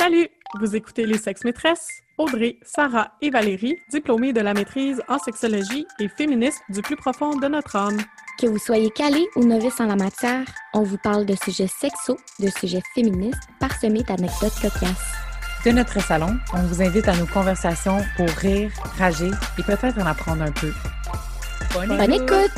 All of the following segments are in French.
Salut! Vous écoutez Les Sexes Maîtresses, Audrey, Sarah et Valérie, diplômées de la maîtrise en sexologie et féministes du plus profond de notre âme. Que vous soyez calé ou novice en la matière, on vous parle de sujets sexos, de sujets féministes, parsemés d'anecdotes cocasses. De notre salon, on vous invite à nos conversations pour rire, rager et peut-être en apprendre un peu. Bonne, écoute!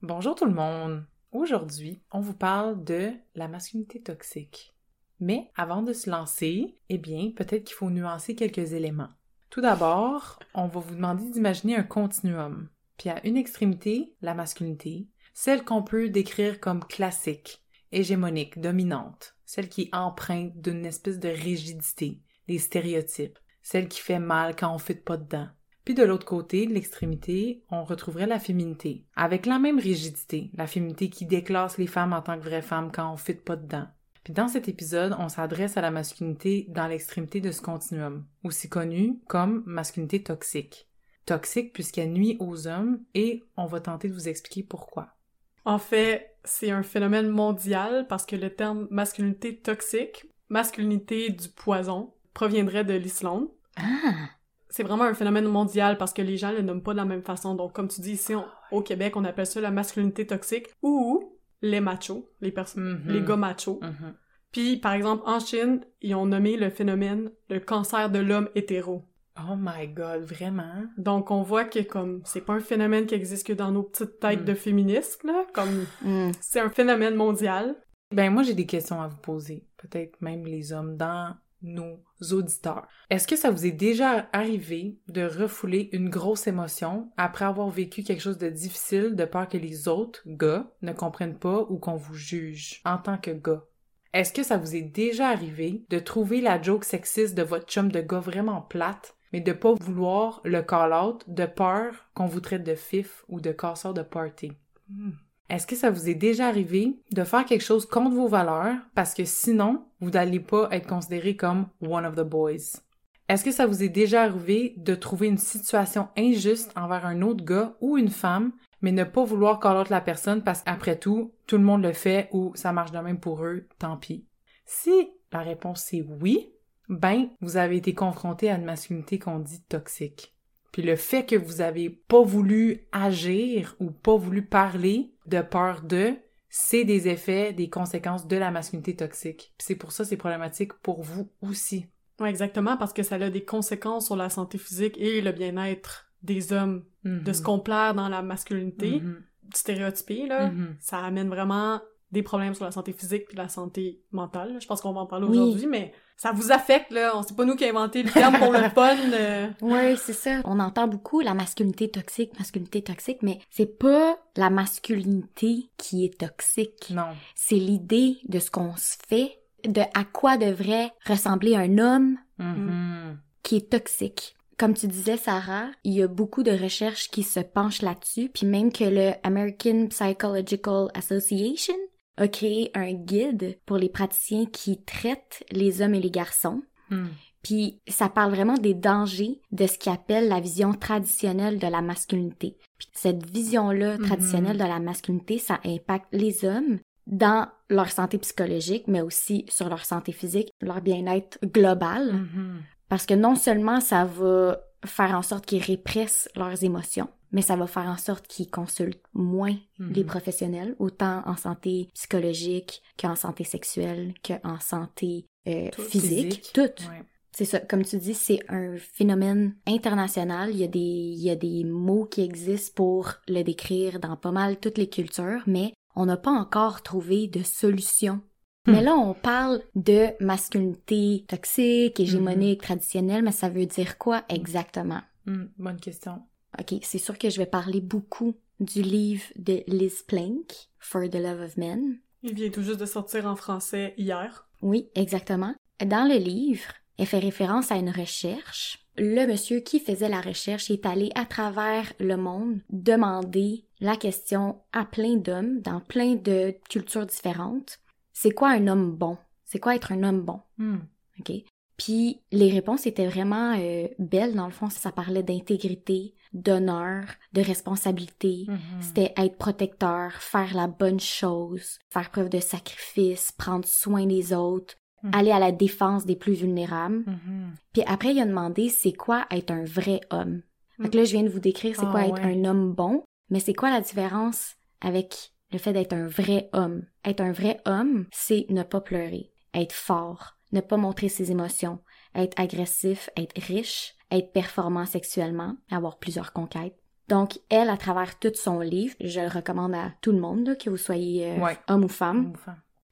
Bonjour tout le monde! Aujourd'hui, on vous parle de la masculinité toxique. Mais avant de se lancer, eh bien, peut-être qu'il faut nuancer quelques éléments. Tout d'abord, on va vous demander d'imaginer un continuum. Puis à une extrémité, la masculinité, celle qu'on peut décrire comme classique, hégémonique, dominante, celle qui est empreinte d'une espèce de rigidité, des stéréotypes, celle qui fait mal quand on fait pas dedans, puis de l'autre côté, de l'extrémité, on retrouverait la féminité, avec la même rigidité, la féminité qui déclasse les femmes en tant que vraies femmes quand on fit pas dedans. Puis dans cet épisode, on s'adresse à la masculinité dans l'extrémité de ce continuum, aussi connue comme masculinité toxique. Toxique puisqu'elle nuit aux hommes et on va tenter de vous expliquer pourquoi. En fait, c'est un phénomène mondial parce que le terme masculinité toxique, masculinité du poison, proviendrait de l'Islande. Ah! C'est vraiment un phénomène mondial parce que les gens le nomment pas de la même façon. Donc, comme tu dis ici, au Québec, on appelle ça la masculinité toxique ou les machos, les personnes, Mhm. les gars machos. Mhm. Puis, par exemple, en Chine, ils ont nommé le phénomène le cancer de l'homme hétéro. Oh my god, vraiment? Donc, on voit que comme c'est pas un phénomène qui existe que dans nos petites têtes Mm. de féministes, là, comme Hmm. c'est un phénomène mondial. Ben moi j'ai des questions à vous poser, peut-être même les hommes dans nos auditeurs. Est-ce que ça vous est déjà arrivé de refouler une grosse émotion après avoir vécu quelque chose de difficile de peur que les autres gars ne comprennent pas ou qu'on vous juge en tant que gars? Est-ce que ça vous est déjà arrivé de trouver la joke sexiste de votre chum de gars vraiment plate, mais de pas vouloir le call-out de peur qu'on vous traite de fif ou de casseur de party? Hmm. Est-ce que ça vous est déjà arrivé de faire quelque chose contre vos valeurs parce que sinon, vous n'allez pas être considéré comme one of the boys? Est-ce que ça vous est déjà arrivé de trouver une situation injuste envers un autre gars ou une femme, mais ne pas vouloir call la personne parce qu'après tout, tout le monde le fait ou ça marche de même pour eux, tant pis? Si la réponse est oui, ben, vous avez été confronté à une masculinité qu'on dit toxique. Puis le fait que vous avez pas voulu agir ou pas voulu parler de peur de, c'est des effets, des conséquences de la masculinité toxique. Puis c'est pour ça que c'est problématique pour vous aussi. Ouais, exactement, parce que ça a des conséquences sur la santé physique et le bien-être des hommes, de se complaire dans la masculinité, Mhm. stéréotypée, là. Mhm. ça amène vraiment des problèmes sur la santé physique puis la santé mentale. Je pense qu'on va en parler Oui. aujourd'hui, mais ça vous affecte, là. On- C'est pas nous qui avons inventé le terme pour le fun. euh. Oui, c'est ça. On entend beaucoup la masculinité toxique, masculinité toxique, mais c'est pas la masculinité qui est toxique. Non. C'est l'idée de ce qu'on se fait, de à quoi devrait ressembler un homme Mhm. qui est toxique. Comme tu disais, Sarah, il y a beaucoup de recherches qui se penchent là-dessus, puis même que le American Psychological Association a créé un guide pour les praticiens qui traitent les hommes et les garçons. Mhm. Puis ça parle vraiment des dangers de ce qu'ils appellent la vision traditionnelle de la masculinité. Puis cette vision-là Mhm. traditionnelle de la masculinité, ça impacte les hommes dans leur santé psychologique, mais aussi sur leur santé physique, leur bien-être global. Mhm. Parce que non seulement ça va faire en sorte qu'ils répressent leurs émotions, mais ça va faire en sorte qu'ils consultent moins Mhm. les professionnels, autant en santé psychologique qu'en santé sexuelle, qu'en santé euh, Tout. physique, Physique. Ouais. C'est ça, comme tu dis, c'est un phénomène international. Il y, a des, il y a des mots qui existent pour le décrire dans pas mal toutes les cultures, mais on n'a pas encore trouvé de solution. Hmm. Mais là, on parle de masculinité toxique, hégémonique, traditionnelle, mais ça veut dire quoi exactement? Mhm. Bonne question. Ok, c'est sûr que je vais parler beaucoup du livre de Liz Plank, For the Love of Men. Il vient tout juste de sortir en français hier. Oui, exactement. Dans le livre, elle fait référence à une recherche. Le monsieur qui faisait la recherche est allé à travers le monde demander la question à plein d'hommes dans plein de cultures différentes. C'est quoi un homme bon? C'est quoi être un homme bon? Mhm. OK? Puis les réponses étaient vraiment euh, belles, dans le fond, ça parlait d'intégrité, d'honneur, de responsabilité. Mhm. C'était être protecteur, faire la bonne chose, faire preuve de sacrifice, prendre soin des autres, Mhm. aller à la défense des plus vulnérables. Mhm. Puis après, il a demandé c'est quoi être un vrai homme? Fait que là, je viens de vous décrire c'est Ah, quoi être ouais. un homme bon, mais c'est quoi la différence avec le fait d'être un vrai homme? Être un vrai homme, c'est ne pas pleurer, être fort, ne pas montrer ses émotions, être agressif, être riche, être performant sexuellement, avoir plusieurs conquêtes. Donc, elle, à travers tout son livre, je le recommande à tout le monde, là, que vous soyez euh, Ouais. homme ou femme,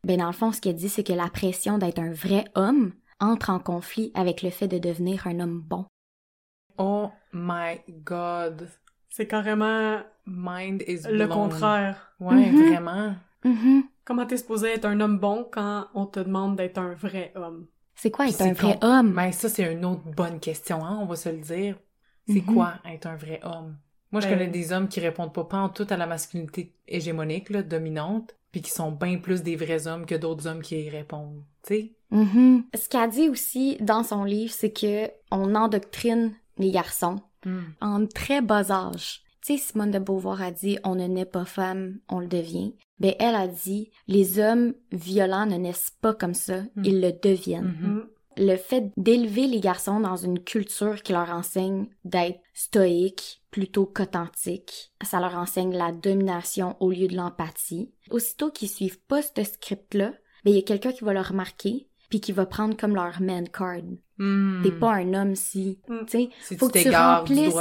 ben dans le fond, ce qu'elle dit, c'est que la pression d'être un vrai homme entre en conflit avec le fait de devenir un homme bon. Oh my god. C'est carrément Mind is le blown. contraire. Ouais, Mhm. vraiment. Mhm. Comment t'es supposé être un homme bon quand on te demande d'être un vrai homme? C'est quoi être un vrai con- homme? Mais ça, c'est une autre bonne question, hein, on va se le dire. C'est Mhm. quoi être un vrai homme? Moi, je Ben- connais des hommes qui répondent pas, pas en tout à la masculinité hégémonique, là, dominante, puis qui sont bien plus des vrais hommes que d'autres hommes qui y répondent. Tu sais? Mhm. Ce qu'elle dit aussi dans son livre, c'est que on endoctrine les garçons Hmm. en très bas âge. Sais, Simone de Beauvoir a dit on ne naît pas femme, on le devient. Ben elle a dit les hommes violents ne naissent pas comme ça, Mm. ils le deviennent. Mhm. Mm. Le fait d'élever les garçons dans une culture qui leur enseigne d'être stoïque plutôt qu'authentique, ça leur enseigne la domination au lieu de l'empathie. Aussitôt qu'ils suivent pas ce script-là, ben il y a quelqu'un qui va le remarquer puis qui va prendre comme leur man card. Hmm. T'es pas un homme si, Mm. tu sais, faut que tu remplisses-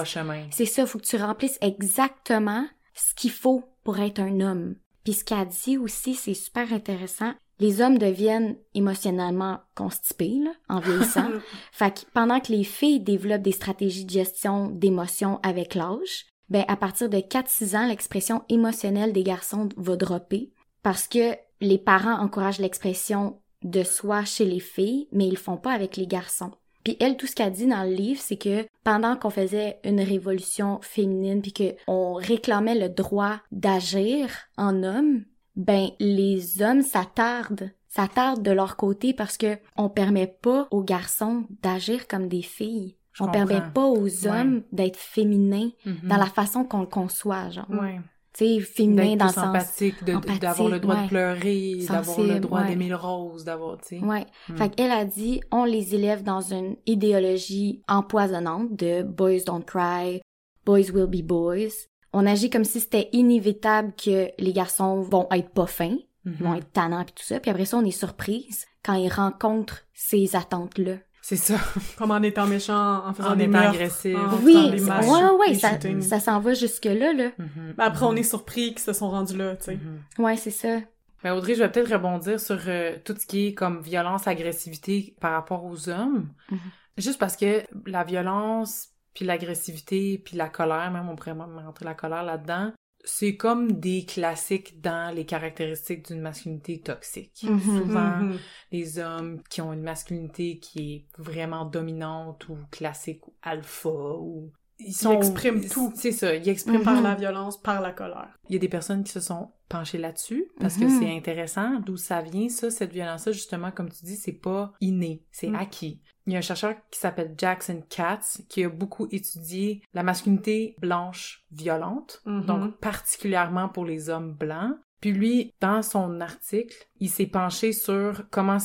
c'est ça, faut que tu remplisses exactement ce qu'il faut pour être un homme. Puis ce qu'elle dit aussi, c'est super intéressant. Les hommes deviennent émotionnellement constipés là, en vieillissant. fait que pendant que les filles développent des stratégies de gestion d'émotions avec l'âge, ben à partir de 4-6 ans, l'expression émotionnelle des garçons va dropper parce que les parents encouragent l'expression de soi chez les filles, mais ils le font pas avec les garçons. Puis elle, tout ce qu'elle dit dans le livre, c'est que pendant qu'on faisait une révolution féminine, puis que on réclamait le droit d'agir en homme, ben les hommes s'attardent, s'attardent de leur côté parce que on permet pas aux garçons d'agir comme des filles. Je on permet comprends. pas aux hommes d'être féminins Mhm. dans la façon qu'on le conçoit, genre. Ouais. Tu sais, féminin D'être dans le plus sens. empathique, d'avoir le droit ouais. de pleurer, d'avoir le droit ouais. d'aimer le rose, d'avoir, tu sais. Ouais. Mm. Fait qu'elle a dit, on les élève dans une idéologie empoisonnante de boys don't cry, boys will be boys. On agit comme si c'était inévitable que les garçons vont être pas fins, Mhm. vont être tannants puis tout ça. Puis après ça, on est surprise quand ils rencontrent ces attentes-là. C'est ça. Comme en étant méchant, en faisant En des étant meurtres, agressif. en oui, faisant des ça- masses, ouais, ouais, des ça, s'en va jusque-là, là. Mhm. Mais après, on Mhm. est surpris qu'ils se sont rendus là, tu sais. Mhm. Ouais, c'est ça. Ben Audrey, je vais peut-être rebondir sur euh, tout ce qui est comme violence, agressivité par rapport aux hommes. Juste parce que la violence, puis l'agressivité, puis la colère, même on pourrait même rentrer la colère là-dedans, c'est comme des classiques dans les caractéristiques d'une masculinité toxique. Mhm. Souvent, Mhm. les hommes qui ont une masculinité qui est vraiment dominante ou classique ou alpha ou ils expriment tout. C'est ça, ils expriment Par Mhm. la violence, par la colère. il y a des personnes qui se sont penchées là-dessus parce que c'est intéressant d'où ça vient ça cette violence là justement comme tu dis c'est pas inné c'est Mm. acquis il y a un chercheur qui s'appelle Jackson Katz qui a beaucoup étudié la masculinité blanche violente Mhm. donc particulièrement pour les hommes blancs puis lui dans son article il s'est penché sur comment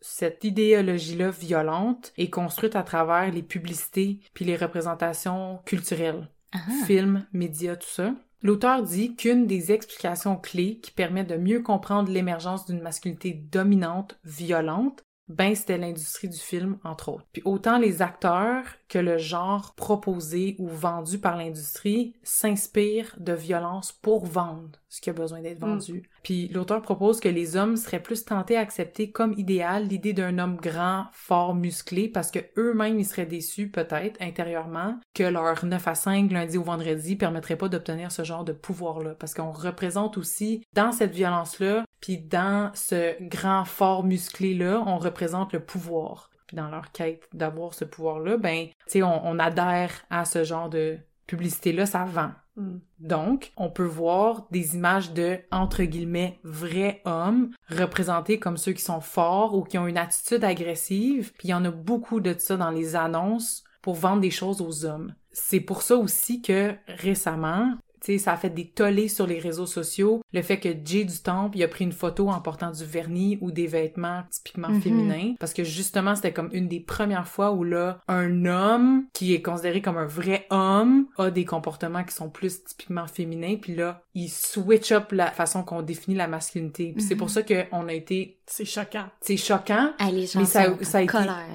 cette idéologie-là violente est construite à travers les publicités puis les représentations culturelles Ah. films, médias, tout ça. L'auteur dit qu'une des explications clés qui permet de mieux comprendre l'émergence d'une masculinité dominante, violente, ben c'était l'industrie du film, entre autres. Puis autant les acteurs que le genre proposé ou vendu par l'industrie s'inspirent de violence pour vendre ce qui a besoin d'être Mm. vendu. Puis l'auteur propose que les hommes seraient plus tentés à accepter comme idéal l'idée d'un homme grand, fort, musclé, parce que eux-mêmes ils seraient déçus peut-être intérieurement que leur 9 à 5 lundi ou vendredi permettrait pas d'obtenir ce genre de pouvoir-là, parce qu'on représente aussi dans cette violence-là, puis dans ce grand, fort, musclé-là, on représente le pouvoir. Puis dans leur quête d'avoir ce pouvoir-là, ben, tu sais, on, on adhère à ce genre de publicité-là, ça vend. Mm. Donc, on peut voir des images de, entre guillemets, vrais hommes représentés comme ceux qui sont forts ou qui ont une attitude agressive. Puis il y en a beaucoup de ça dans les annonces pour vendre des choses aux hommes. c'est pour ça aussi que récemment, ça a fait des tollés sur les réseaux sociaux. Le fait que Jay du Temple, il a pris une photo en portant du vernis ou des vêtements typiquement Mhm. féminins. Parce que justement, c'était comme une des premières fois où là, un homme qui est considéré comme un vrai homme a des comportements qui sont plus typiquement féminins. Puis là, il switch up la façon qu'on définit la masculinité. Puis c'est Mhm. pour ça qu'on a été, C'est choquant. c'est choquant, Ah, les gens Mais ça- ça a été- colère.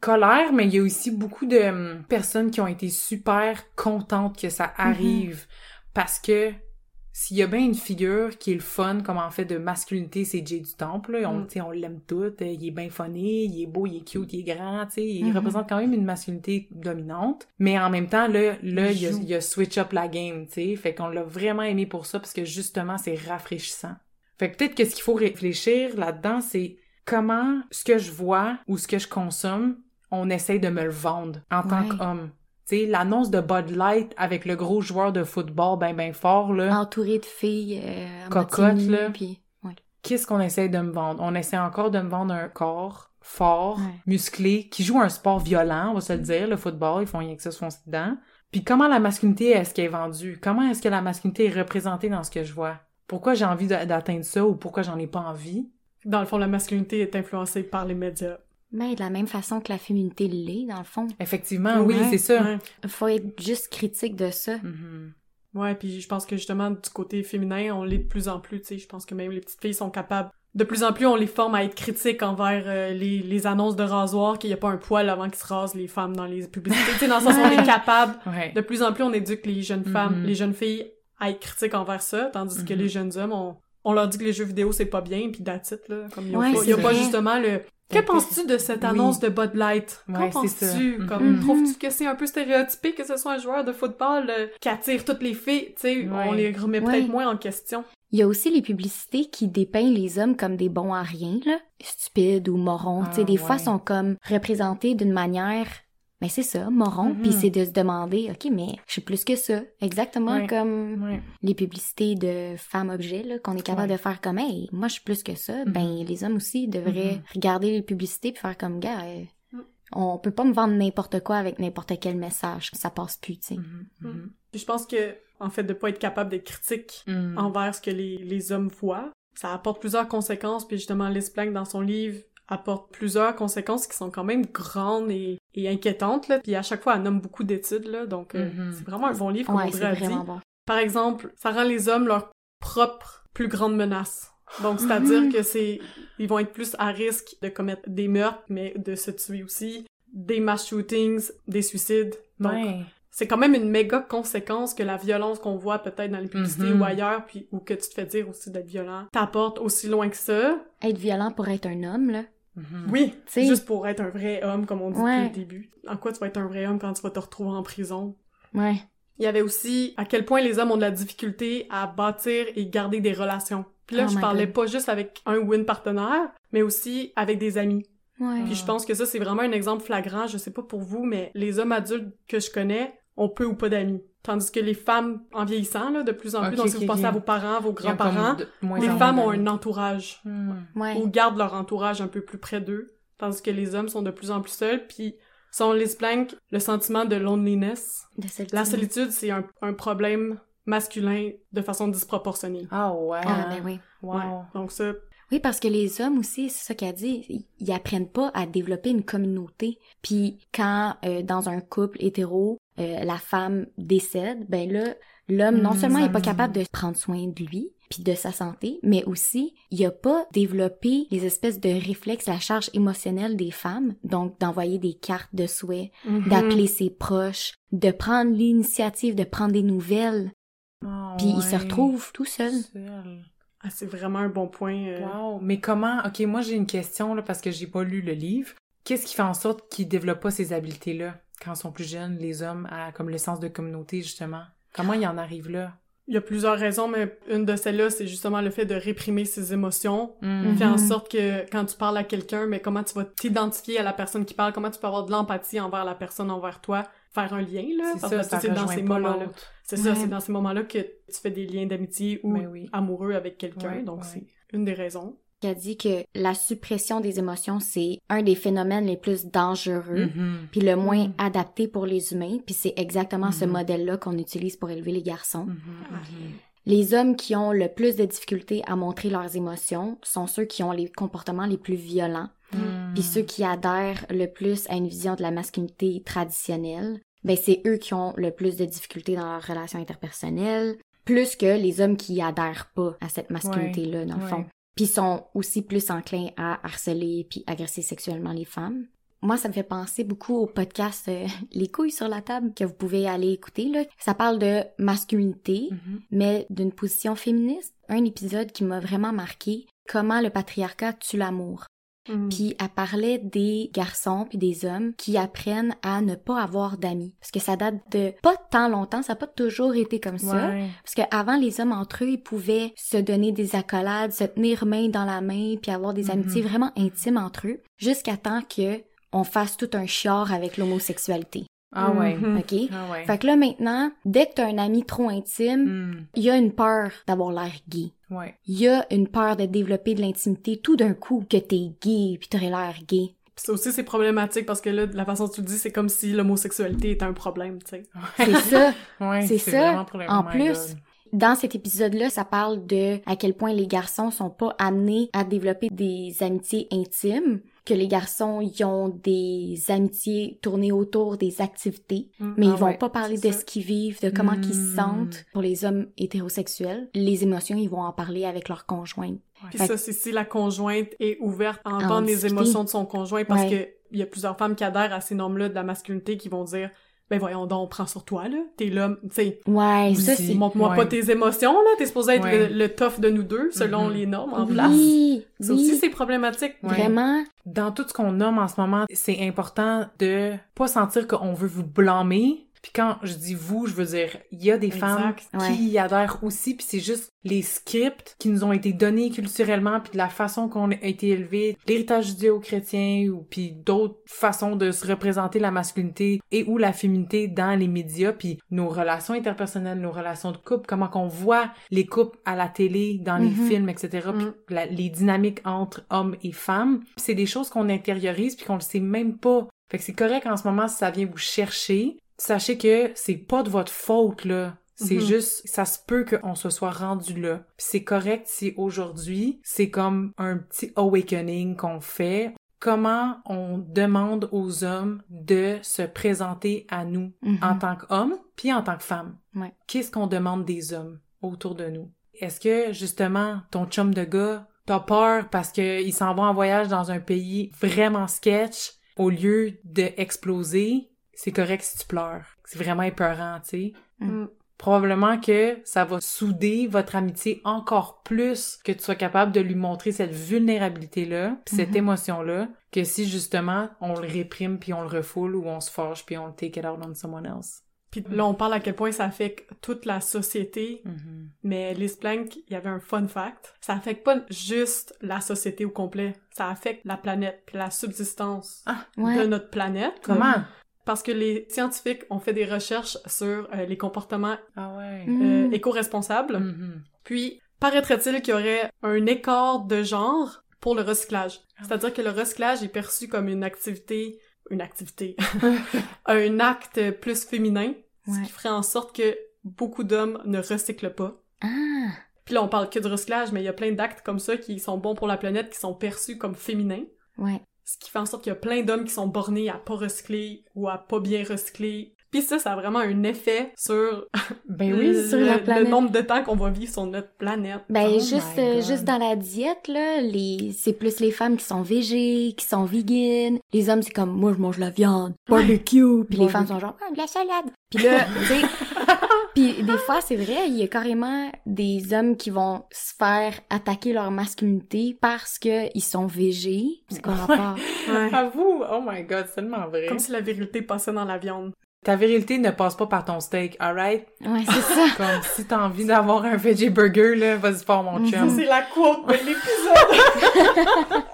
colère, mais il y a aussi beaucoup de hum, personnes qui ont été super contentes que ça arrive parce que s'il y a bien une figure qui est le fun, comme en fait de masculinité, c'est Jay du Temple. là. On, Mm. sais, on l'aime tout. Il est bien funny, il est beau, il est cute, il est grand. Il Mhm. représente quand même une masculinité dominante. Mais en même temps, là, là Il il, a, joue. il a switch up la game. tu sais. Fait qu'on l'a vraiment aimé pour ça parce que justement, c'est rafraîchissant. Fait que peut-être que ce qu'il faut réfléchir là-dedans, c'est comment ce que je vois ou ce que je consomme, on essaye de me le vendre en tant qu'homme. Sais, l'annonce de Bud Light avec le gros joueur de football ben ben fort, là, Entouré de filles euh, Cocottes, là. puis ouais. qu'est-ce qu'on essaye de me vendre? On essaie encore de me vendre un corps fort, Ouais. musclé, qui joue un sport violent, on va se le dire, le football, ils font rien que ça se foncer dedans. Puis comment la masculinité est-ce qu'elle est vendue? Comment est-ce que la masculinité est représentée dans ce que je vois? Pourquoi j'ai envie d'a- d'atteindre ça ou pourquoi j'en ai pas envie? Dans le fond, la masculinité est influencée par les médias. Mais de la même façon que la féminité l'est, dans le fond. Effectivement, oui, Ouais, c'est ça. Ouais. Faut être juste critique de ça. Mhm. Ouais, puis je pense que justement, du côté féminin, on l'est de plus en plus, tu sais. Je pense que même les petites filles sont capables. De plus en plus, on les forme à être critiques envers euh, les, les annonces de rasoir, qu'il n'y a pas un poil avant qu'ils se rasent les femmes dans les publicités. tu sais, dans le sens où on est capable. Ouais. De plus en plus, on éduque les jeunes femmes, Mhm. les jeunes filles à être critiques envers ça, tandis que Mhm. les jeunes hommes, on, on leur dit que les jeux vidéo, c'est pas bien, puis that's it, là. Comme, il y a, Ouais, y a pas justement le... Que penses-tu de cette Oui. annonce de Bud Light? Qu'en Ouais, penses-tu? Mhm. Mhm. trouves-tu que c'est un peu stéréotypé que ce soit un joueur de football euh, qui attire toutes les filles? Tu sais, Ouais. on les remet Ouais. peut-être moins en question. Il y a aussi les publicités qui dépeignent les hommes comme des bons à rien, là. Stupides ou morons. tu sais, Ah, des fois, sont comme représentés d'une manière... Mais c'est ça, moron. Puis c'est de se demander, OK, mais je suis plus que ça. Exactement Ouais. comme Ouais. les publicités de femmes objets, là, qu'on est capable Ouais. de faire comme, hey, moi, je suis plus que ça. Ben, les hommes aussi devraient Mhm. regarder les publicités puis faire comme, gars, euh, Mhm. on peut pas me vendre n'importe quoi avec n'importe quel message. Ça passe plus, tu sais. Puis je pense que, en fait, de pas être capable d'être critique Mhm. envers ce que les, les hommes voient, ça apporte plusieurs conséquences, puis justement, Liz Plank, dans son livre, apporte plusieurs conséquences qui sont quand même grandes et, et inquiétantes, là. Puis à chaque fois, elle nomme beaucoup d'études, là, donc euh, Mhm. c'est vraiment un bon livre, comme Ouais, c'est vraiment bon. Par exemple, ça rend les hommes leur propre plus grande menace. Donc, c'est-à-dire Mhm. que c'est, ils vont être plus à risque de commettre des meurtres, mais de se tuer aussi, des mass shootings, des suicides. Donc, Ouais. c'est quand même une méga conséquence que la violence qu'on voit peut-être dans les publicités Mhm. ou ailleurs, puis ou que tu te fais dire aussi d'être violent, t'apporte aussi loin que ça. Être violent pour être un homme, là. Mhm. Oui, T'sais- juste pour être un vrai homme, comme on dit Ouais. depuis le début. En quoi tu vas être un vrai homme quand tu vas te retrouver en prison? Ouais. Il y avait aussi à quel point les hommes ont de la difficulté à bâtir et garder des relations. Puis là, Oh je parlais God. pas juste avec un ou une partenaire, mais aussi avec des amis. Ouais. Puis je pense que ça, c'est vraiment un exemple flagrant. Je sais pas pour vous, mais les hommes adultes que je connais ont peu ou pas d'amis. Tandis que les femmes, en vieillissant, là, de plus en plus, donc si vous pensez à vos parents, vos grands-parents, les femmes ont un entourage. Ouais. Ou gardent leur entourage un peu plus près d'eux. Tandis que les hommes sont de plus en plus seuls. Puis, selon Liz Plank, le sentiment de loneliness, De solitude. la solitude, c'est un, un problème masculin de façon disproportionnée. Ah ouais. Ah, ben oui. Wow. Ouais. Donc ça, Oui, parce que les hommes aussi, c'est ça qu'elle dit, ils- ils apprennent pas à développer une communauté. Puis quand euh, dans un couple hétéro, euh, la femme décède, ben là, l'homme non Mm, seulement ça est pas capable de prendre soin de lui puis de sa santé, mais aussi il a pas développé les espèces de réflexes, la charge émotionnelle des femmes, donc d'envoyer des cartes de souhait, Mhm. d'appeler ses proches, de prendre l'initiative de prendre des nouvelles, Ah puis il se retrouve tout seul. Seul. Ah, c'est vraiment un bon point. euh, Wow. Mais comment... Ok, moi j'ai une question là, parce que j'ai pas lu le livre. Qu'est-ce qui fait en sorte qu'ils développent pas ces habiletés-là? Quand ils sont plus jeunes, les hommes, à, comme le sens de communauté justement? Comment ils en arrivent là? Il y a plusieurs raisons, mais une de celles-là, c'est justement le fait de réprimer ses émotions. Mhm. Fait en Mhm. sorte que quand tu parles à quelqu'un, mais comment tu vas t'identifier à la personne qui parle, comment tu peux avoir de l'empathie envers la personne envers toi, faire un lien, là. C'est ça, c'est dans ces moments-là. C'est ça, c'est dans ces moments-là que tu fais des liens d'amitié ou Ben oui. amoureux avec quelqu'un. Ouais, donc ouais. c'est une des raisons. Qui a dit que la suppression des émotions, c'est un des phénomènes les plus dangereux, Mhm. puis le moins Mm. adapté pour les humains, puis c'est exactement ce Mhm. modèle-là qu'on utilise pour élever les garçons. Mhm. Les hommes qui ont le plus de difficultés à montrer leurs émotions sont ceux qui ont les comportements les plus violents, Mhm. puis ceux qui adhèrent le plus à une vision de la masculinité traditionnelle, ben c'est eux qui ont le plus de difficultés dans leurs relations interpersonnelles, plus que les hommes qui adhèrent pas à cette masculinité-là, dans le ouais. fond. Puis sont aussi plus enclins à harceler puis agresser sexuellement les femmes. Moi, ça me fait penser beaucoup au podcast euh, Les couilles sur la table que vous pouvez aller écouter. Là. Ça parle de masculinité, Mhm. mais d'une position féministe. Un épisode qui m'a vraiment marqué, comment le patriarcat tue l'amour. Mhm. Puis elle parlait des garçons puis des hommes qui apprennent à ne pas avoir d'amis. Parce que ça date de pas tant longtemps, ça n'a pas toujours été comme ça. Ouais. Parce qu'avant, les hommes entre eux, ils pouvaient se donner des accolades, se tenir main dans la main, puis avoir des Mhm. amitiés vraiment intimes entre eux, jusqu'à temps que on fasse tout un chiard avec l'homosexualité. Ah ouais. Mhm. OK? Ah ouais. Fait que là, maintenant, dès que t'as un ami trop intime, Mhm. il y a une peur d'avoir l'air gay. Ouais. Il y a une peur de développer de l'intimité tout d'un coup, que t'es gay, puis t'aurais l'air gay. Puis ça aussi, c'est problématique parce que là, de la façon dont tu le dis, c'est comme si l'homosexualité était un problème, tu sais. C'est ça. Ouais, C'est ça. En oh plus, God. Dans cet épisode-là, ça parle de à quel point les garçons sont pas amenés à développer des amitiés intimes, que les garçons y ont des amitiés tournées autour des activités, Mm. mais Ah ils vont ouais, pas parler de ça. ce qu'ils vivent, de comment qu'ils se Mm. sentent. Pour les hommes hétérosexuels, les émotions, ils vont en parler avec leur conjoint. Puis Fait ça, c'est si la conjointe est ouverte à entendre les émotions de son conjoint parce Ouais. que il y a plusieurs femmes qui adhèrent à ces normes-là de la masculinité qui vont dire ben voyons donc, prends sur toi, là. T'es l'homme, tu sais. Ouais, ça c'est... Montre-moi Ouais. pas tes émotions, là. T'es supposé être Ouais. le, le tough de nous deux, selon Mhm. les normes en place. Oui, Ça oui, aussi, c'est problématique. Ouais. vraiment. Dans tout ce qu'on nomme en ce moment, c'est important de pas sentir qu'on veut vous blâmer. Puis quand je dis vous, je veux dire, il y a des femmes. Ouais. qui y adhèrent aussi, puis c'est juste les scripts qui nous ont été donnés culturellement, puis de la façon qu'on a été élevé, l'héritage judéo-chrétien, ou puis d'autres façons de se représenter la masculinité et ou la féminité dans les médias, puis nos relations interpersonnelles, nos relations de couple, comment qu'on voit les couples à la télé, dans les Mhm. films, etc., puis la- les dynamiques entre hommes et femmes. C'est des choses qu'on intériorise puis qu'on le sait même pas. Fait que c'est correct en ce moment si ça vient vous chercher. Sachez que c'est pas de votre faute, là. C'est Mhm. juste, ça se peut qu'on se soit rendu là. C'est correct si aujourd'hui, c'est comme un petit awakening qu'on fait. Comment on demande aux hommes de se présenter à nous Mhm. en tant qu'hommes puis en tant que femmes? Ouais. Qu'est-ce qu'on demande des hommes autour de nous? Est-ce que, justement, ton chum de gars, t'as peur parce qu'il s'en va en voyage dans un pays vraiment sketch, au lieu d'exploser, c'est correct si tu pleures. C'est vraiment épeurant, tu sais. Mm. Probablement que ça va souder votre amitié encore plus que tu sois capable de lui montrer cette vulnérabilité-là, puis cette Mhm. émotion-là, que si justement on le réprime puis on le refoule ou on se fâche puis on le take it out on someone else. Puis là, on parle à quel point ça affecte toute la société, Mhm. mais Liz Plank, il y avait un fun fact. Ça affecte pas juste la société au complet, ça affecte la planète, puis la subsistance Ouais. de notre planète. Comment? Parce que les scientifiques ont fait des recherches sur euh, les comportements Ah ouais. Mm. euh, éco-responsables. Mhm. Puis, paraîtrait-il qu'il y aurait un écart de genre pour le recyclage? Ah. C'est-à-dire que le recyclage est perçu comme une activité, une activité, un acte plus féminin, ce qui ferait en sorte que beaucoup d'hommes ne recyclent pas. Ah, Puis là, on parle que de recyclage, mais il y a plein d'actes comme ça qui sont bons pour la planète, qui sont perçus comme féminins. ouais. Ce qui fait en sorte qu'il y a plein d'hommes qui sont bornés à pas recycler ou à pas bien recycler. Puis ça, ça a vraiment un effet sur, Ben le, oui. sur la le nombre de temps qu'on va vivre sur notre planète. Ben Oh juste euh, juste dans la diète là, les c'est plus les femmes qui sont végées, qui sont vegan. Les hommes c'est comme moi je mange la viande, barbecue, puis les femmes sont genre ah, de la salade. Puis là, tu sais puis des fois c'est vrai, il y a carrément des hommes qui vont se faire attaquer leur masculinité parce que ils sont végés. C'est quoi rapport? Ouais. Avoue, oh my god, c'est tellement vrai. Comme si la virilité passait dans la viande. Ta virilité ne passe pas par ton steak, alright? Ouais, c'est ça. Comme si t'as envie d'avoir un veggie burger, là, vas-y faire mon Mhm. chum. C'est la quote de l'épisode!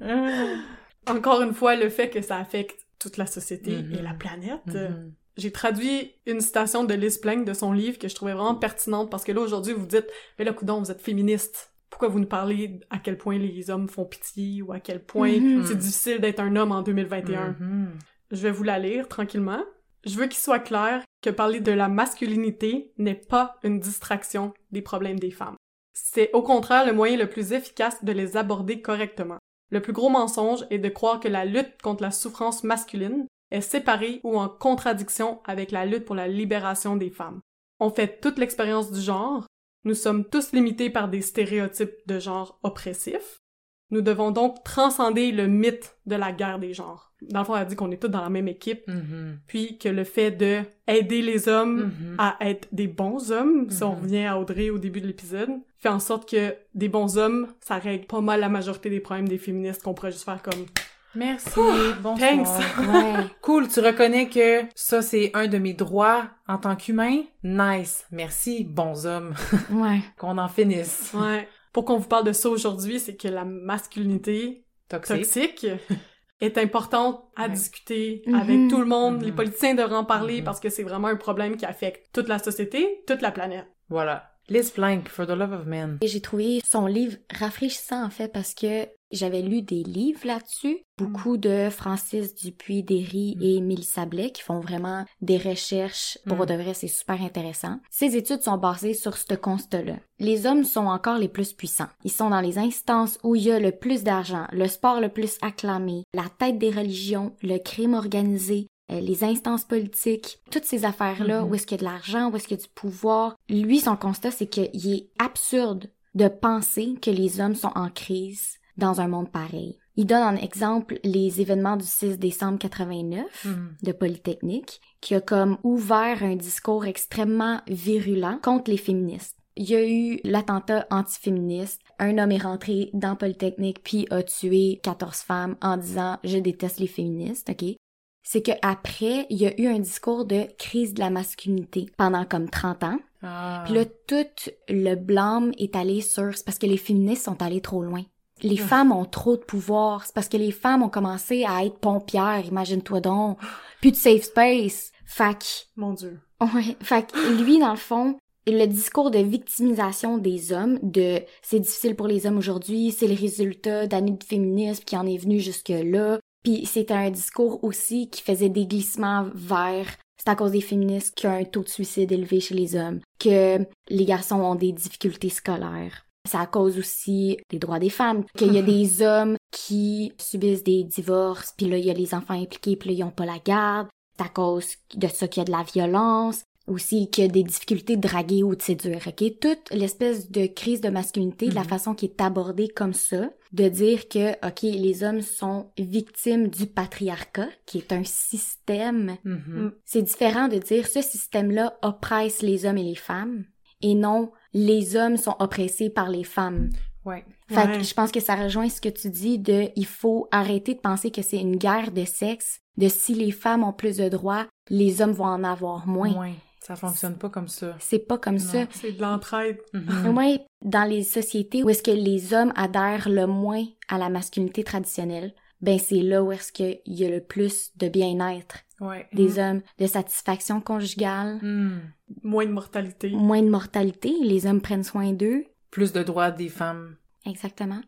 Mhm. Encore une fois, le fait que ça affecte toute la société Mhm. et la planète. euh, Mhm. J'ai traduit une citation de Liz Plank de son livre que je trouvais vraiment pertinente parce que là, aujourd'hui, vous dites, mais là, coudon, vous êtes féministe. pourquoi vous nous parlez à quel point les hommes font pitié ou à quel point Mhm. c'est difficile d'être un homme en 2021. Mhm. Je vais vous la lire tranquillement. Je veux qu'il soit clair que parler de la masculinité n'est pas une distraction des problèmes des femmes. C'est au contraire le moyen le plus efficace de les aborder correctement. Le plus gros mensonge est de croire que la lutte contre la souffrance masculine est séparée ou en contradiction avec la lutte pour la libération des femmes. On fait toute l'expérience du genre, nous sommes tous limités par des stéréotypes de genre oppressifs, nous devons donc transcender le mythe de la guerre des genres. Dans le fond, elle dit qu'on est tous dans la même équipe, Mhm. puis que le fait de aider les hommes Mhm. à être des bons hommes, si on Mhm. revient à Audrey au début de l'épisode, fait en sorte que des bons hommes, ça règle pas mal la majorité des problèmes des féministes qu'on pourrait juste faire comme Merci, bonsoir. thanks. Ouais. Cool, tu reconnais que ça, c'est un de mes droits en tant qu'humain? Nice. Merci, bons hommes. Ouais. Qu'on en finisse. ouais. Pour qu'on vous parle de ça aujourd'hui, c'est que la masculinité Toxique. toxique est importante à Ouais. discuter avec tout le monde. Les politiciens devraient en parler Mhm. parce que c'est vraiment un problème qui affecte toute la société, toute la planète. Voilà. Liz Plank, For the Love of Men. Et J'ai trouvé son livre rafraîchissant en fait parce que j'avais lu des livres là-dessus, beaucoup de Francis Dupuis-Derry Mm. et Mélissa Blais qui font vraiment des recherches. Pour Mm. de vrai, c'est super intéressant. Ces études sont basées sur ce constat-là. Les hommes sont encore les plus puissants. Ils sont dans les instances où il y a le plus d'argent, le sport le plus acclamé, la tête des religions, le crime organisé, euh, les instances politiques, toutes ces affaires-là, Mhm. où est-ce qu'il y a de l'argent, où est-ce qu'il y a du pouvoir. Lui, son constat, c'est qu'il est absurde de penser que les hommes sont en crise dans un monde pareil. Il donne en exemple les événements du 6 décembre 89 Mhm. de Polytechnique, qui a comme ouvert un discours extrêmement virulent contre les féministes. Il y a eu l'attentat antiféministe. Un homme est rentré dans Polytechnique puis a tué 14 femmes en disant je déteste les féministes, ok? C'est que après, il y a eu un discours de crise de la masculinité pendant comme 30 ans. Ah. Puis là, tout le blâme est allé sur... C'est parce que les féministes sont allés trop loin. Les Ah. femmes ont trop de pouvoir. C'est parce que les femmes ont commencé à être pompières, imagine-toi donc. Plus de safe space. Fac. Mon Dieu. Ouais. Fait que lui, dans le fond, le discours de victimisation des hommes, de c'est difficile pour les hommes aujourd'hui, c'est le résultat d'années de féminisme qui en est venu jusque-là. Puis c'était un discours aussi qui faisait des glissements vers c'est à cause des féministes qu'il y a un taux de suicide élevé chez les hommes, que les garçons ont des difficultés scolaires. C'est à cause aussi des droits des femmes, qu'il y a des hommes qui subissent des divorces, puis là, il y a les enfants impliqués, puis là, ils ont pas la garde. C'est à cause de ça qu'il y a de la violence, aussi qu'il y a des difficultés de draguer ou de séduire, ok? Toute l'espèce de crise de masculinité, de la Mhm. façon qui est abordée comme ça, de dire que, ok, les hommes sont victimes du patriarcat, qui est un système. Mhm. C'est différent de dire ce système-là oppresse les hommes et les femmes, et non les hommes sont oppressés par les femmes. Ouais. Fait Ouais. que je pense que ça rejoint ce que tu dis de il faut arrêter de penser que c'est une guerre de sexe, de si les femmes ont plus de droits, les hommes vont en avoir moins. Ouais. Ça fonctionne pas comme ça. C'est pas comme Non. ça. C'est de l'entraide. Mhm. Au moins, dans les sociétés où est-ce que les hommes adhèrent le moins à la masculinité traditionnelle, ben c'est là où est-ce qu'il y a le plus de bien-être Ouais. des hommes, de satisfaction conjugale, Mhm. Moins de mortalité. moins de mortalité, les hommes prennent soin d'eux. Plus de droits des femmes. Exactement.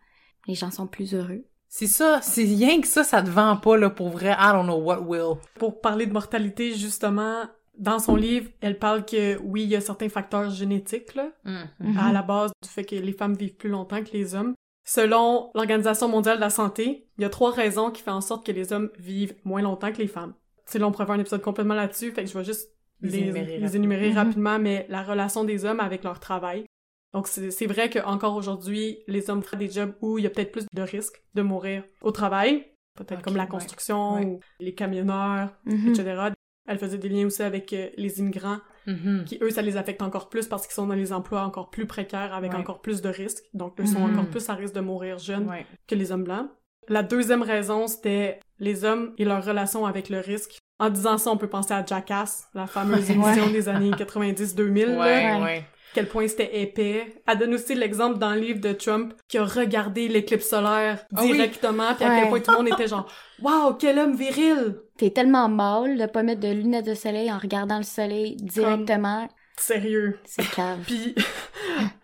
Les gens sont plus heureux. C'est ça, c'est rien que ça, ça te vend pas, là, pour vrai. I don't know what will. Pour parler de mortalité, justement, dans son livre, elle parle que oui, il y a certains facteurs génétiques, là, Mhm. à la base du fait que les femmes vivent plus longtemps que les hommes. Selon l'Organisation mondiale de la santé, il y a trois raisons qui font en sorte que les hommes vivent moins longtemps que les femmes. C'est là, on pourrait faire un épisode complètement là-dessus, fait que je vais juste Les les, énumérer les énumérer rapidement, mais la relation des hommes avec leur travail. Donc, c'est vrai qu'encore aujourd'hui, les hommes font des jobs où il y a peut-être plus de risques de mourir au travail, peut-être comme la construction ouais. ou les camionneurs, Mhm. etc. Elle faisait des liens aussi avec euh, les immigrants, Mhm. qui eux, ça les affecte encore plus parce qu'ils sont dans les emplois encore plus précaires avec Ouais. encore plus de risques. Donc, eux sont Mhm. encore plus à risque de mourir jeunes que les hommes blancs. La deuxième raison, c'était les hommes et leur relation avec le risque. En disant ça, on peut penser à Jackass, la fameuse émission des années 90-2000, là. Ouais, ouais. quel point c'était épais. Elle donne aussi l'exemple dans le livre de Trump qui a regardé l'éclipse solaire Ah oui. directement, puis à quel point tout le monde était genre « Wow, quel homme viril! T'es tellement mâle de pas mettre de lunettes de soleil en regardant le soleil directement. » Sérieux. C'est cave. Puis,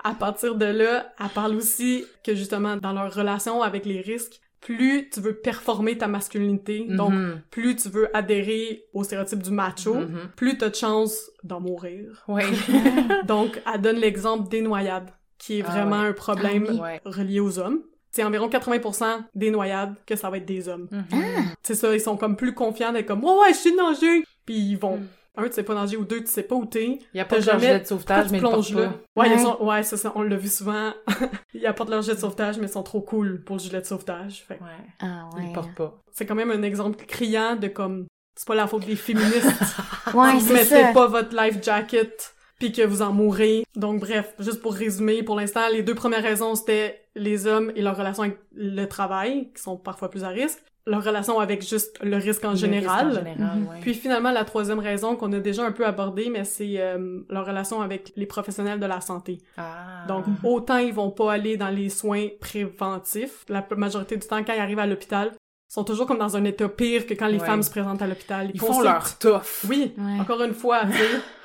à partir de là, elle parle aussi que justement, dans leur relation avec les risques, plus tu veux performer ta masculinité, donc Mhm. plus tu veux adhérer au stéréotype du macho, Mhm. plus t'as de chances d'en mourir. Ouais. Donc, elle donne l'exemple des noyades, qui est Ah vraiment ouais. un problème Ah oui. Relié aux hommes. C'est environ 80% des noyades que ça va être des hommes. Mhm. C'est ça, ils sont comme plus confiants d'être comme « Ouais, ouais, je sais nager! » Puis ils vont... Un, tu sais pas nager, ou deux, tu sais pas où t'es. Il y a pas de jamais- de sauvetage, mais ils le pas. là? Ouais, ils Ouais. sont- ouais, c'est ça, on l'a vu souvent. ils apportent leur gilet de sauvetage, mais ils sont trop cool pour le gilet de sauvetage. Fait que Ouais. Ah Ils ouais. le portent pas. c'est quand même un exemple criant de comme... C'est pas la faute des féministes Ouais, si vous c'est mettez ça. pas votre life jacket puis que vous en mourrez. Donc bref, juste pour résumer, pour l'instant, les deux premières raisons, c'était les hommes et leur relation avec le travail, qui sont parfois plus à risque, leur relation avec juste le risque en Le général. risque en général, ouais. Puis finalement, la troisième raison qu'on a déjà un peu abordée, mais c'est euh, leur relation avec les professionnels de la santé. Ah. Donc, autant ils vont pas aller dans les soins préventifs, la majorité du temps, quand ils arrivent à l'hôpital, ils sont toujours comme dans un état pire que quand les Ouais. femmes se présentent à l'hôpital. ils font leur tough. Oui, Ouais. encore une fois, tu sais,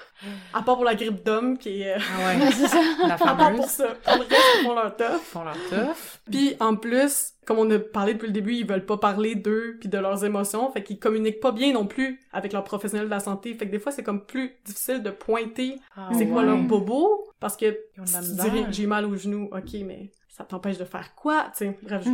à part pour la grippe d'homme, qui est... euh, Ah ouais. c'est ça. La à part pour fameuse. ça. Pour le reste, ils font leur tough. Ils font leur tough. Puis en plus, comme on a parlé depuis le début, ils veulent pas parler d'eux puis de leurs émotions, fait qu'ils communiquent pas bien non plus avec leurs professionnels de la santé. Fait que des fois, c'est comme plus difficile de pointer Ah c'est quoi leur bobo, parce que tu dirais j'ai mal au genou, ok, mais ça t'empêche de faire quoi, tu sais? Bref.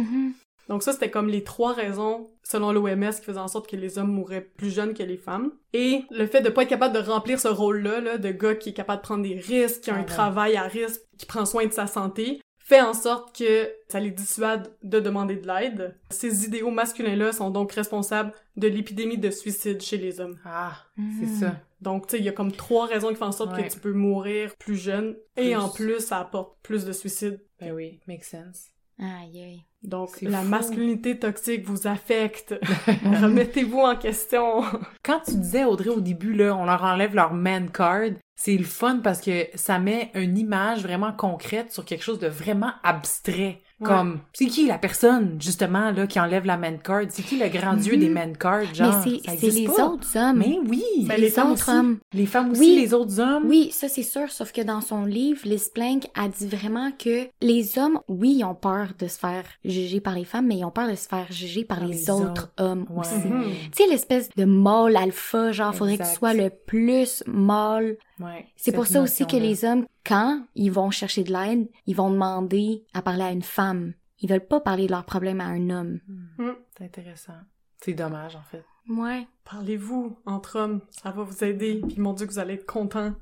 Donc ça, c'était comme les trois raisons, selon l'OMS, qui faisaient en sorte que les hommes mouraient plus jeunes que les femmes. Et le fait de pas être capable de remplir ce rôle-là, là, de gars qui est capable de prendre des risques, qui a Ah un ouais. travail à risque, qui prend soin de sa santé, fait en sorte que ça les dissuade de demander de l'aide. Ces idéaux masculins-là sont donc responsables de l'épidémie de suicide chez les hommes. Ah, c'est Mhm. ça. Donc, tu sais, il y a comme trois raisons qui font en sorte Ouais. que tu peux mourir plus jeune. Et en plus, ça apporte plus de suicides. Ben oui, make sense. Aïe, aïe. Donc, la fou. masculinité toxique vous affecte. Remettez-vous en question. Quand tu disais, Audrey, au début, là, on leur enlève leur man card, c'est le fun parce que ça met une image vraiment concrète sur quelque chose de vraiment abstrait. Ouais. Comme, c'est qui la personne, justement, là, qui enlève la man card? C'est qui le grand dieu Mhm. des man cards? Genre, Mais c'est les pas. autres hommes. Mais oui! Ben, les, les autres aussi. hommes. Les femmes aussi, Oui. les autres hommes. Oui, ça c'est sûr, sauf que dans son livre, Liz Plank a dit vraiment que les hommes, oui, ils ont peur de se faire juger par les femmes, mais ils ont peur de se faire juger par, Par les, les autres hommes Ouais. aussi. Mhm. Tu sais, l'espèce de mâle alpha, genre, faudrait que tu Exact. sois le plus mâle. Ouais, C'est pour ça aussi que les hommes, quand ils vont chercher de l'aide, ils vont demander à parler à une femme. Ils veulent pas parler de leurs problèmes à un homme. Hmm. Hmm. C'est intéressant. C'est dommage, en fait. Ouais. Parlez-vous entre hommes, ça va vous aider. Puis mon Dieu, que vous allez être content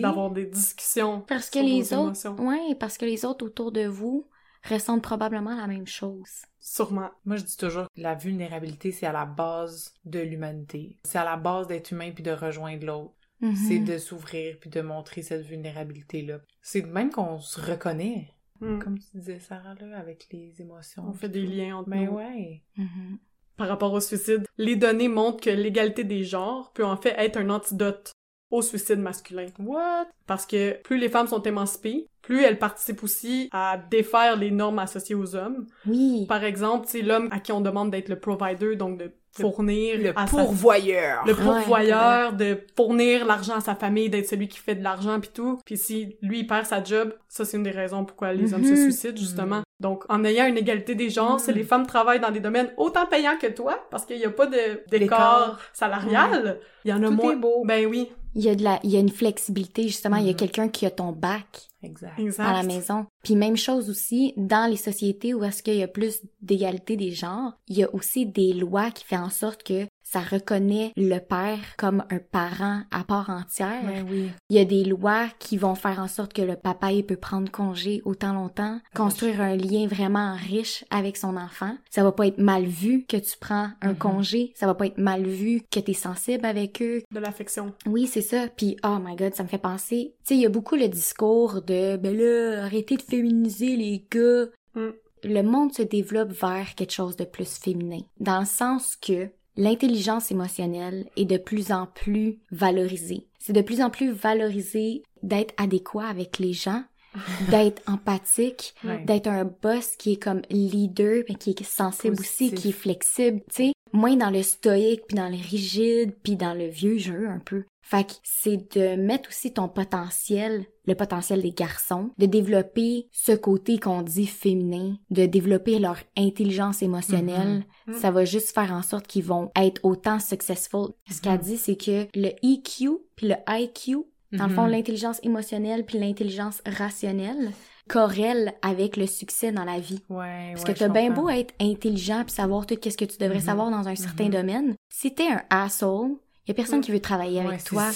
d'avoir des discussions. Parce que sur les vos autres, émotions. ouais, parce que les autres autour de vous ressentent probablement la même chose. Sûrement. Moi, je dis toujours que la vulnérabilité, c'est à la base de l'humanité. C'est à la base d'être humain puis de rejoindre l'autre. C'est de s'ouvrir puis de montrer cette vulnérabilité-là. C'est de même qu'on se reconnaît, Hmm. comme tu disais, Sarah, là, avec les émotions. On fait des liens entre Mais nous. ouais. Mhm. Par rapport au suicide, les données montrent que l'égalité des genres peut en fait être un antidote au suicide masculin. What? Parce que plus les femmes sont émancipées, plus elles participent aussi à défaire les normes associées aux hommes. Oui. Par exemple, c'est l'homme à qui on demande d'être le provider, donc de fournir Le à sa- pourvoyeur. le Ouais, pourvoyeur, de fournir l'argent à sa famille, d'être celui qui fait de l'argent puis tout. Puis si lui il perd sa job, ça c'est une des raisons pourquoi les hommes se Mhm. suicident justement. Donc en ayant une égalité des genres, Mhm. si les femmes travaillent dans des domaines autant payants que toi, parce qu'il y a pas de d'écart D'écart. salarial, il y en a Tout moins. est beau. Ben oui, Il y a de la, il y a une flexibilité, justement. Il y a Mhm. quelqu'un qui a ton bac Exact. exact. à la maison. Puis même chose aussi, dans les sociétés où est-ce qu'il y a plus d'égalité des genres, il y a aussi des lois qui font en sorte que ça reconnaît le père comme un parent à part entière. Ben oui. Il y a des lois qui vont faire en sorte que le papa il peut prendre congé autant longtemps, construire un lien vraiment riche avec son enfant. Ça va pas être mal vu que tu prends un Mhm. congé, ça va pas être mal vu que tu es sensible avec eux. De l'affection. Oui, c'est ça. Puis oh my god, ça me fait penser, tu sais, il y a beaucoup le discours de ben là, arrêtez de féminiser les gars. Mm. Le monde se développe vers quelque chose de plus féminin, dans le sens que l'intelligence émotionnelle est de plus en plus valorisée. C'est de plus en plus valorisé d'être adéquat avec les gens, d'être empathique, Ouais. d'être un boss qui est comme leader, mais qui est sensible aussi, qui est flexible, tu sais, moins dans le stoïque, puis dans le rigide, puis dans le vieux jeu un peu. Fait que c'est de mettre aussi ton potentiel, le potentiel des garçons, de développer ce côté qu'on dit féminin, de développer leur intelligence émotionnelle. Mhm. Ça va juste faire en sorte qu'ils vont être autant successful. Ce qu'elle Mhm. dit, c'est que le EQ puis le IQ, dans le fond, l'intelligence émotionnelle puis l'intelligence rationnelle, corrèlent avec le succès dans la vie. Ouais, Parce ouais, que t'as bien beau être intelligent puis savoir tout ce que tu devrais savoir dans un certain domaine. Si t'es un asshole, y a personne Mhm. qui veut travailler avec c'est toi.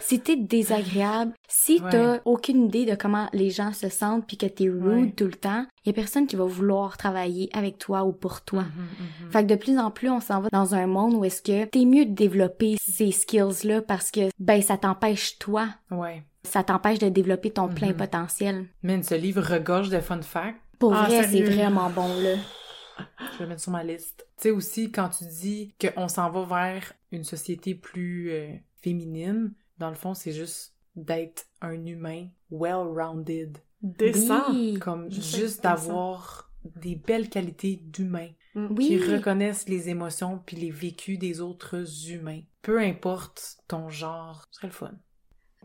Si t'es désagréable, si Ouais. t'as aucune idée de comment les gens se sentent puis que t'es rude Ouais. tout le temps, y a personne qui va vouloir travailler avec toi ou pour toi. Mhm, mhm. Fait que de plus en plus, on s'en va dans un monde où est-ce que t'es mieux de développer ces skills-là parce que, ben, ça t'empêche toi. Ouais. Ça t'empêche de développer ton plein Mhm. potentiel. Man, ce livre regorge de fun facts. Pour Ah, vrai, c'est vraiment bon, là. Je vais le mettre sur ma liste. Tu sais aussi, quand tu dis qu'on s'en va vers une société plus euh, féminine, dans le fond, c'est juste d'être un humain well-rounded. Décent. Oui. Comme Juste d'avoir des belles qualités d'humain. Mm. Oui. Qui reconnaissent les émotions puis les vécus des autres humains. Peu importe ton genre, ce serait le fun.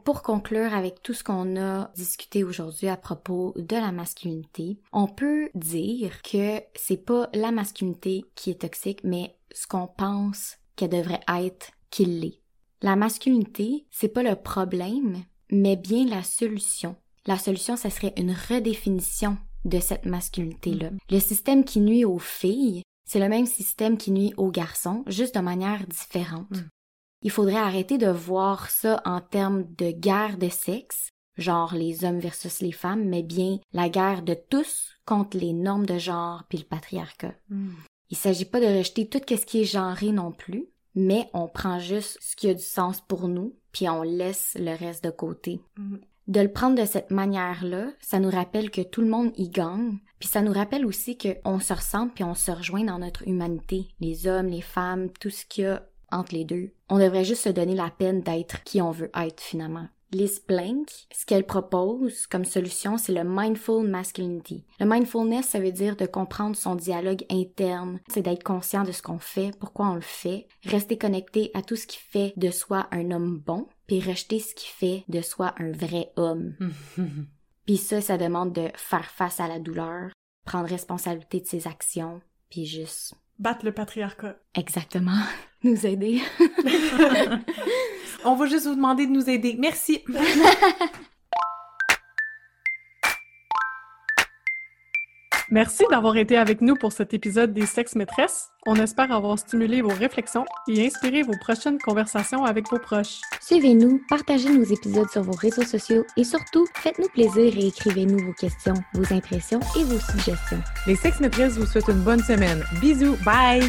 Pour conclure avec tout ce qu'on a discuté aujourd'hui à propos de la masculinité, on peut dire que c'est pas la masculinité qui est toxique, mais ce qu'on pense qu'elle devrait être qui l'est. La masculinité, c'est pas le problème, mais bien la solution. La solution, ça serait une redéfinition de cette masculinité-là. Le système qui nuit aux filles, c'est le même système qui nuit aux garçons, juste de manière différente. Mm. Il faudrait arrêter de voir ça en termes de guerre de sexe, genre les hommes versus les femmes, mais bien la guerre de tous contre les normes de genre puis le patriarcat. Il s'agit pas de rejeter tout ce qui est genré non plus, mais on prend juste ce qui a du sens pour nous, puis on laisse le reste de côté. Mhm. De le prendre de cette manière-là, ça nous rappelle que tout le monde y gagne, puis ça nous rappelle aussi qu'on se ressemble puis on se rejoint dans notre humanité, les hommes, les femmes, tout ce qu'il y a entre les deux. On devrait juste se donner la peine d'être qui on veut être finalement. Liz Plank, ce qu'elle propose comme solution, c'est le mindful masculinity. Le mindfulness, ça veut dire de comprendre son dialogue interne, c'est d'être conscient de ce qu'on fait, pourquoi on le fait, rester connecté à tout ce qui fait de soi un homme bon, puis rejeter ce qui fait de soi un vrai homme. Puis ça, ça demande de faire face à la douleur, prendre responsabilité de ses actions, puis juste Battre le patriarcat. exactement nous aider. On va juste vous demander de nous aider. Merci. Merci d'avoir été avec nous pour cet épisode des Sexes Maîtresses. On espère avoir stimulé vos réflexions et inspiré vos prochaines conversations avec vos proches. Suivez-nous, partagez nos épisodes sur vos réseaux sociaux et surtout, faites-nous plaisir et écrivez-nous vos questions, vos impressions et vos suggestions. Les sexes maîtresses vous souhaitent une bonne semaine. Bisous. Bye.